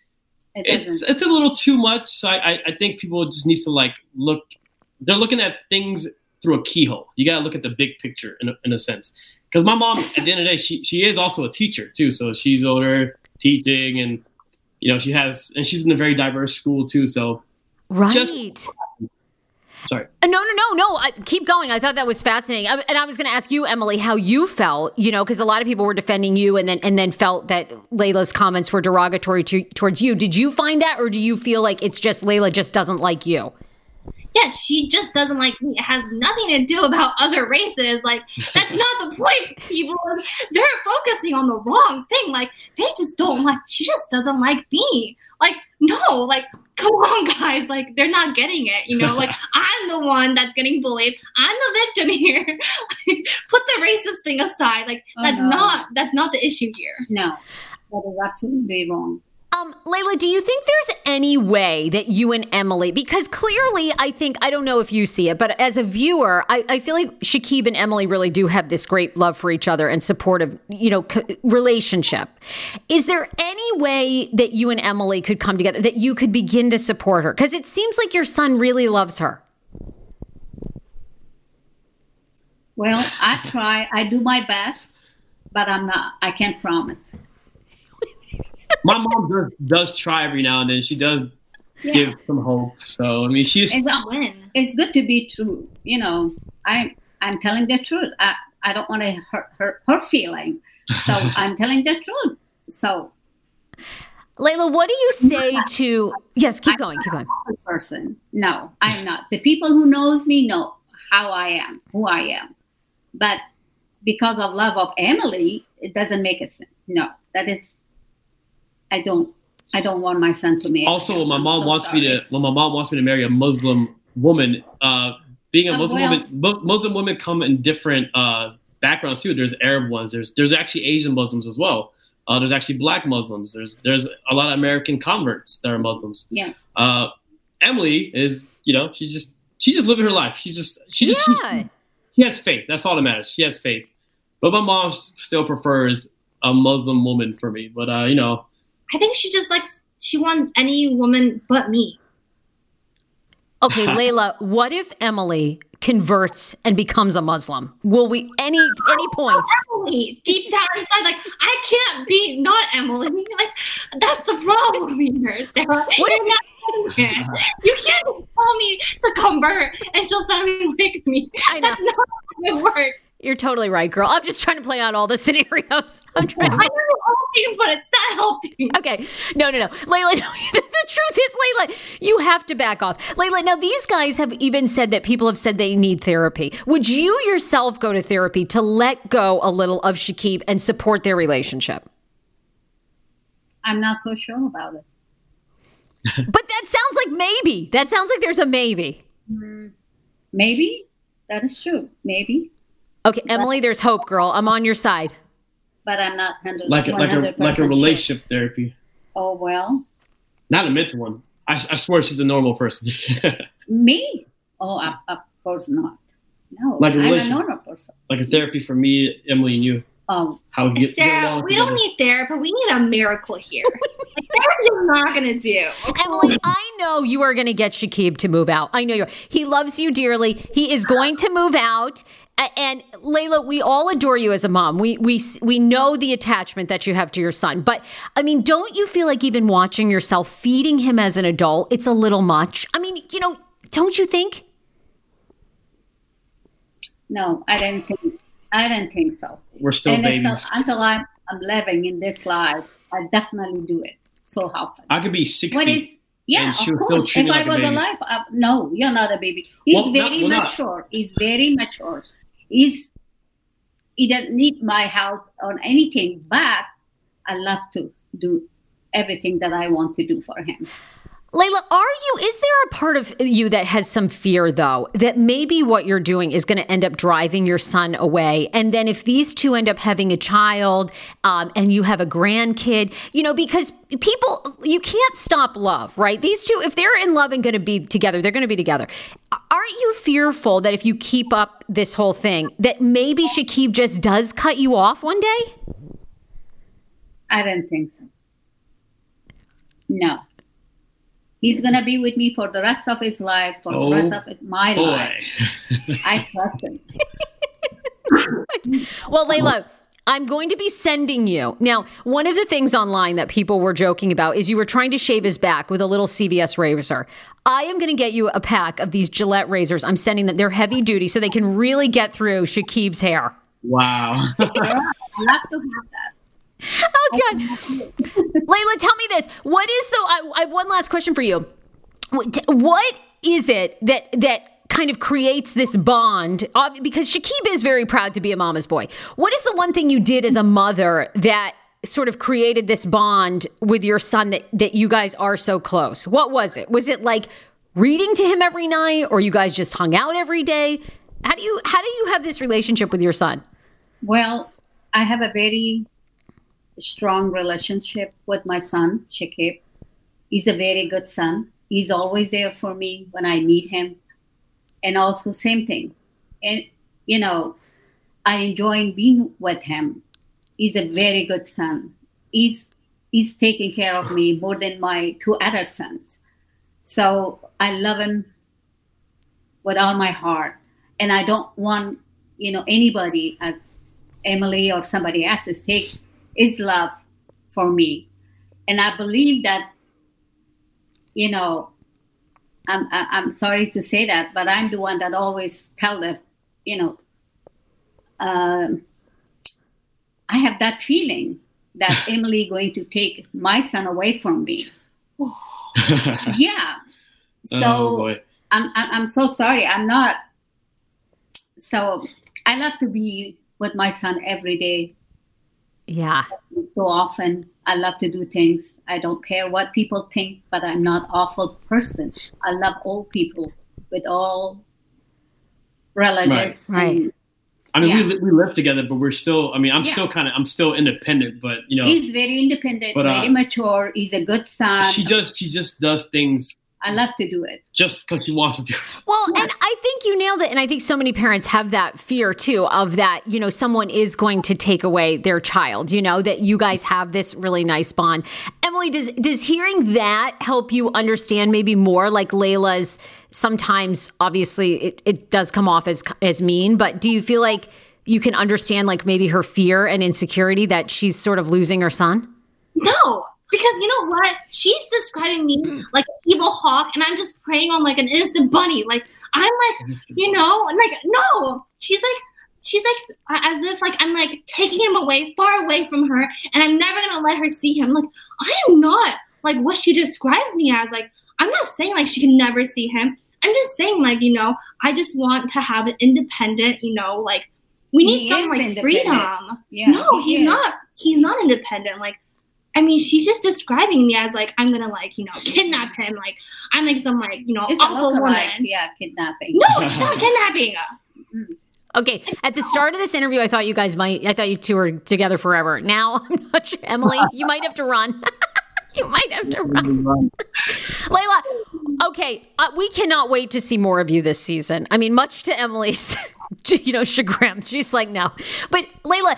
Speaker 4: It
Speaker 3: it's it's a little too much. So I, I, I think people just need to like look. They're looking at things through a keyhole. You got to look at the big picture in a, in a sense. Because my mom, at the end of the day, she she is also a teacher too. So she's older, teaching, and you know she has, and she's in a very diverse school too. So
Speaker 1: Right.
Speaker 3: Just- sorry.
Speaker 1: No, no, no, no. I, keep going. I thought that was fascinating, I, and I was going to ask you, Emily, how you felt. You know, because a lot of people were defending you, and then and then felt that Laila's comments were derogatory to, towards you. Did you find that, or do you feel like it's just Laila just doesn't like you?
Speaker 2: Yeah, she just doesn't like me. It has nothing to do about other races. Like that's not the point. People they're focusing on the wrong thing. Like they just don't like. She just doesn't like me. Like no, like come on, guys. Like they're not getting it. You know, like I'm the one that's getting bullied. I'm the victim here. like, put the racist thing aside. Like
Speaker 4: Oh,
Speaker 2: that's
Speaker 4: no.
Speaker 2: not that's not the issue here.
Speaker 4: No, that is absolutely wrong.
Speaker 1: Um, Laila, do you think there's any way that you and Emily, because clearly I think, I don't know if you see it, but as a viewer, I, I feel like Shekeb and Emily really do have this great love for each other and supportive, you know, relationship. Is there any way that you and Emily could come together, that you could begin to support her? Because it seems like your son really loves her.
Speaker 4: Well, I try. I do my best, but I'm not. I can't promise.
Speaker 3: My mom does, does try every now and then. She does give some hope. So I mean, she's
Speaker 4: It's, uh,
Speaker 2: Win.
Speaker 4: it's good to be true. You know, I I'm telling the truth. I I don't want to hurt her her feeling, so I'm telling the truth. So
Speaker 1: Laila, what do you say to, yes, keep going, keep going.
Speaker 4: a person, no, I'm not. The people who knows me know how I am, who I am, but because of love of Emily, it doesn't make it sense. No, that is. I don't. I don't want my son to marry.
Speaker 3: also
Speaker 4: her.
Speaker 3: when my mom
Speaker 4: so
Speaker 3: wants me to when my mom wants me to marry a muslim woman uh being a
Speaker 4: Oh,
Speaker 3: muslim
Speaker 4: well.
Speaker 3: woman muslim women come in different uh backgrounds too there's arab ones there's there's actually asian muslims as well uh there's actually black muslims there's there's a lot of american converts that are muslims
Speaker 4: Yes.
Speaker 3: uh emily is you know she just she just living her life she just she just she-
Speaker 1: Yeah.
Speaker 3: she has faith that's all that matters she has faith but my mom still prefers a muslim woman for me but uh you know
Speaker 2: I think she just likes she wants any woman but me.
Speaker 1: Okay, Laila, what if Emily converts and becomes a Muslim? Will we any any oh, points?
Speaker 2: Emily, deep down inside, like I can't be not Emily. Like that's the problem here, Sarah.
Speaker 1: What
Speaker 2: You're not getting. You can't tell me to convert and she'll suddenly like me.
Speaker 1: I know.
Speaker 2: That's not how it works.
Speaker 1: You're totally right, girl. I'm just trying to play out all the scenarios. I'm trying
Speaker 2: I
Speaker 1: to
Speaker 2: know you're helping, but it's not helping.
Speaker 1: Okay. No, no, no. Laila, no, the truth is, Laila, you have to back off. Laila, now these guys have even said that people have said they need therapy. Would you yourself go to therapy to let go a little of Shekeb and support their relationship?
Speaker 4: I'm not so sure about it.
Speaker 1: But that sounds like maybe. That sounds like there's a maybe.
Speaker 4: Mm, maybe that is true. Maybe,
Speaker 1: Okay, Emily, there's hope, girl. I'm on your side.
Speaker 4: but I'm not hundred.
Speaker 3: Like a, like a like a relationship therapy,
Speaker 4: Oh well,
Speaker 3: not a mental one. I, I swear she's a normal person.
Speaker 4: me? Oh, of, of course not. No,
Speaker 3: Like a
Speaker 4: I'm a normal person.
Speaker 3: like a therapy for me, Emily, and you.
Speaker 4: Oh,
Speaker 3: How we get, get
Speaker 2: Sarah,
Speaker 3: along
Speaker 2: we don't need therapy. We need a miracle here. like, therapy is not gonna do. Okay?
Speaker 1: Emily, I know you are going to get Shekeb to move out. I know you're. He loves you dearly. He is going to move out. A- And Laila, we all adore you as a mom. We we we know the attachment that you have to your son. But I mean, don't you feel like even watching yourself feeding him as an adult, it's a little much? I mean, you know, don't you think?
Speaker 4: no, I didn't think. I didn't think so.
Speaker 3: We're still
Speaker 4: and
Speaker 3: babies.
Speaker 4: not, until I'm, I'm living in this life, I definitely do it. So often.
Speaker 3: I could be sixty.
Speaker 4: What is? Yeah,
Speaker 3: and
Speaker 4: of
Speaker 3: still
Speaker 4: course. If
Speaker 3: me
Speaker 4: I was
Speaker 3: baby.
Speaker 4: alive, uh, no, you're not a baby. He's
Speaker 3: Well, not-
Speaker 4: very
Speaker 3: well, not.
Speaker 4: mature. He's very mature. He's he doesn't need my help on anything, but I love to do everything that I want to do for him.
Speaker 1: Laila, are you, is there a part of you that has some fear though, that maybe what you're doing is going to end up driving your son away? And then if these two end up having a child um, and you have a grandkid, you know, because people, you can't stop love, right? These two, if they're in love and going to be together, they're going to be together. Aren't you fearful that if you keep up this whole thing, that maybe Shekeb just does cut you off one day?
Speaker 4: I don't think so. No. He's gonna be with me for the rest of his life, for
Speaker 3: Oh,
Speaker 4: the rest oh, of it- my life. I trust him.
Speaker 1: Well, Laila, I'm going to be sending you. Now, one of the things online that people were joking about is you were trying to shave his back with a little CVS razor. I am going to get you a pack of these Gillette razors. I'm sending them. They're heavy duty, so they can really get through Shekeb's hair.
Speaker 3: Wow.
Speaker 4: I love to have that.
Speaker 1: Oh, God. Laila, tell me this. What is the, I, I have one last question for you. What what is it that, that, kind of creates this bond because Shekeb is very proud to be a mama's boy. What is the one thing you did as a mother that sort of created this bond with your son that, that you guys are so close? What was it? Was it like reading to him every night or you guys just hung out every day? How do you how do you have this relationship with your son?
Speaker 4: Well, I have a very strong relationship with my son, Shekeb. He's a very good son. He's always there for me when I need him. And also, same thing. And, you know, I enjoy being with him. He's a very good son. He's, he's taking care of me more than my two other sons. So I love him with all my heart. And I don't want, you know, anybody as Emily or somebody else is take his love for me. And I believe that, you know, I'm, I'm sorry to say that, but I'm the one that always tell them, you know, um, I have that feeling that Emily going to take my son away from me. Yeah. So
Speaker 3: oh.
Speaker 4: I'm, I'm I'm so sorry. I'm not. So I love to be with my son every day.
Speaker 1: Yeah.
Speaker 4: So often, I love to do things. I don't care what people think, but I'm not awful person. I love all people with all relatives.
Speaker 1: Right.
Speaker 4: and
Speaker 3: I mean, we,
Speaker 4: Yeah.
Speaker 3: li- we live together, but we're still. I mean, I'm
Speaker 4: Yeah.
Speaker 3: still kind of. I'm still independent, but you know,
Speaker 4: He's very independent,
Speaker 3: But, uh,
Speaker 4: very mature. He's a good son.
Speaker 3: she just she just does things
Speaker 4: I love to do it.
Speaker 3: just because she wants to do it.
Speaker 1: Well, and I think you nailed it. And I think so many parents have that fear too of that, you know, someone is going to take away their child, you know, that you guys have this really nice bond. Emily, does does hearing that help you understand maybe more like Laila's sometimes obviously it, it does come off as as mean, but do you feel like you can understand like maybe her fear and insecurity that she's sort of losing her son?
Speaker 2: No, because you know what? She's describing me like an evil hawk, and I'm just preying on like an innocent bunny. Like I'm like, you know, like no. She's like, she's like as if like I'm like taking him away, far away from her, and I'm never gonna let her see him. Like I am not like what she describes me as. Like I'm not saying like she can never see him. I'm just saying like you know I just want to have an independent, you know, like we need
Speaker 4: He
Speaker 2: some like freedom.
Speaker 4: Yeah,
Speaker 2: no,
Speaker 4: he
Speaker 2: he's
Speaker 4: is.
Speaker 2: not. He's not independent. Like I mean, she's just describing me as like I'm gonna like you know kidnap him. Like I'm like some like you know
Speaker 4: It's
Speaker 2: awful woman.
Speaker 4: yeah, kidnapping.
Speaker 2: No, it's not kidnapping.
Speaker 1: Okay, at the start of this interview, I thought you guys might, I thought you two were together forever. Now, I'm not sure. Emily, you might have to run. you might have to run. Laila, okay, uh, we cannot wait to see more of you this season. I mean, much to Emily's, you know, chagrin. She's like, no. But Laila,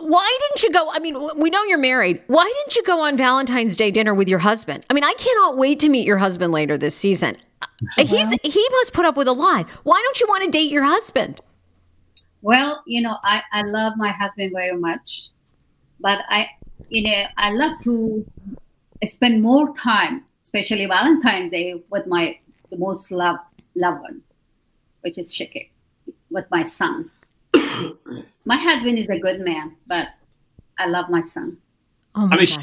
Speaker 1: why didn't you go? I mean, we know you're married. Why didn't you go on Valentine's Day dinner with your husband? I mean, I cannot wait to meet your husband later this season. Uh, He's he must put up with a lot. Why don't you want to date your husband?
Speaker 4: Well, you know, I, I love my husband very much, but I, you know, I love to spend more time, especially Valentine's Day, with my the most loved loved one, which is Shiki, with my son. my husband is a good man, but I love my son.
Speaker 1: Oh my
Speaker 3: I mean, she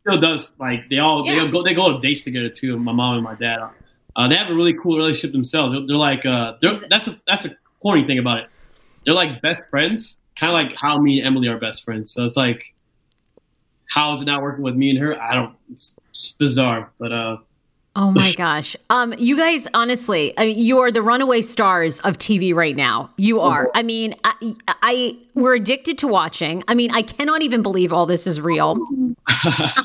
Speaker 3: still does like they all
Speaker 4: Yeah.
Speaker 3: they go they go on dates together too. My mom and my dad. Uh, they have a really cool relationship themselves. They're, they're like uh, they're, that's a, that's the corny thing about it. They're like best friends, kind of like how me and Emily are best friends. So it's like, how is it not working with me and her? I don't. It's, it's bizarre, but uh,
Speaker 1: Oh my gosh. Um, you guys, honestly, I mean, you are the runaway stars of TV right now. You are. I mean, I, I we're addicted to watching. I mean, I cannot even believe all this is real.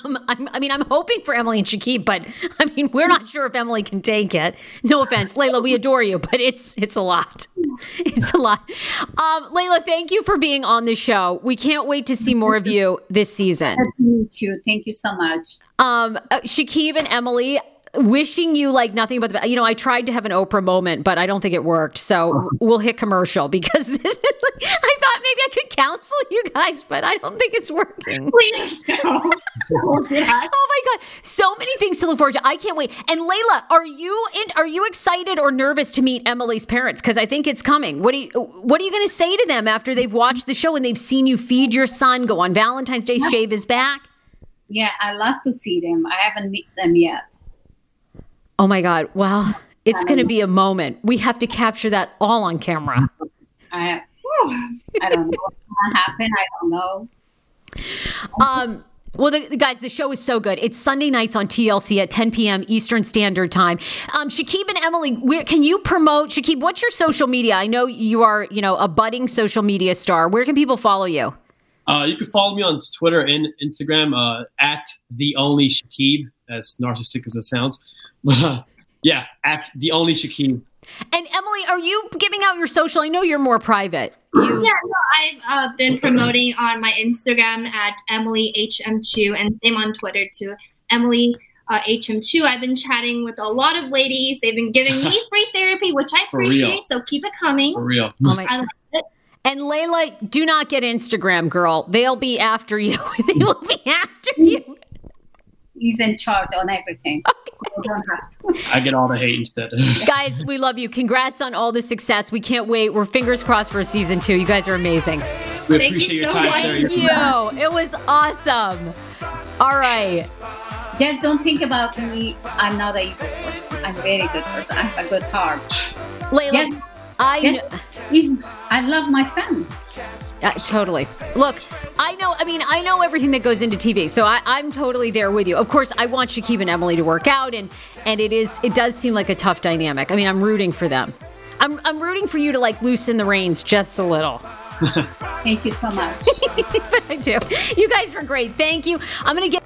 Speaker 1: um, I'm, I mean, I'm hoping for Emily and Shekeb, but I mean, we're not sure if Emily can take it. No offense, Laila, we adore you, but it's it's a lot. It's a lot. Um, Laila, thank you for being on the show. We can't wait to see more of you this season.
Speaker 4: Meet you. Thank you so much.
Speaker 1: Um, uh, Shekeb and Emily, wishing you like nothing but the you know I tried to have an Oprah moment, but I don't think it worked. So we'll hit commercial because this. Is, I thought maybe I could counsel you guys, but I don't think it's working.
Speaker 2: Please don't. Don't do that.
Speaker 1: Oh my god, so many things to look forward to. I can't wait. And Laila, are you in, are you excited or nervous to meet Emily's parents? Because I think it's coming. What do you What are you going to say to them after they've watched the show and they've seen you feed your son, go on Valentine's Day, shave his back?
Speaker 4: Yeah, I love to see them. I haven't met them yet.
Speaker 1: Oh my God. Well, it's going to be a moment. We have to capture that all on camera.
Speaker 4: I I don't know what's gonna happen. I don't know.
Speaker 1: Um, well, the, the guys, the show is so good. It's Sunday nights on TLC at 10 p.m. Eastern Standard Time. Um, Shekeb and Emily, where can you promote Shekeb? What's your social media? I know you are, you know, a budding social media star. Where can people follow you?
Speaker 3: uh, you can follow me on Twitter and Instagram uh, at the only Shekeb, as narcissistic as it sounds. But uh, yeah, at the only Shekeb.
Speaker 1: And Emily, are you giving out your social? I know you're more private. You,
Speaker 2: Yeah, no, I've uh, been promoting on my Instagram at Emily HM2 and same on Twitter too. Emily uh, HM2. I've been chatting with a lot of ladies. They've been giving me free therapy, which I appreciate. So keep it coming.
Speaker 3: For real.
Speaker 1: Oh my
Speaker 2: I love it.
Speaker 1: And Laila, do not get Instagram, girl. They'll be after you. they will be after you.
Speaker 4: He's in charge on everything. So I don't have to.
Speaker 3: I get all the hate instead.
Speaker 1: Guys, we love you. Congrats on all the success. We can't wait. We're fingers crossed for season two. You guys are amazing.
Speaker 3: we
Speaker 2: Thank
Speaker 3: appreciate
Speaker 2: you
Speaker 3: your
Speaker 2: so
Speaker 3: time,
Speaker 2: much.
Speaker 3: Sarah.
Speaker 1: Thank you. It was awesome. All right.
Speaker 4: Just don't think about me. I'm not a evil person. I'm a very good person. I have a good heart.
Speaker 1: Laila,
Speaker 4: Yes.
Speaker 1: I
Speaker 4: Yes.
Speaker 1: kn-
Speaker 4: I love my son.
Speaker 1: Uh, totally. Look, I know, I mean, I know everything that goes into TV, so I, I'm totally there with you. Of course, I want Shekeb and Emily to work out, and and it is, it does seem like a tough dynamic. I mean, I'm rooting for them. I'm, I'm rooting for you to like loosen the reins just a little.
Speaker 4: Thank you so much.
Speaker 1: but I do. You guys were great. Thank you. I'm going to get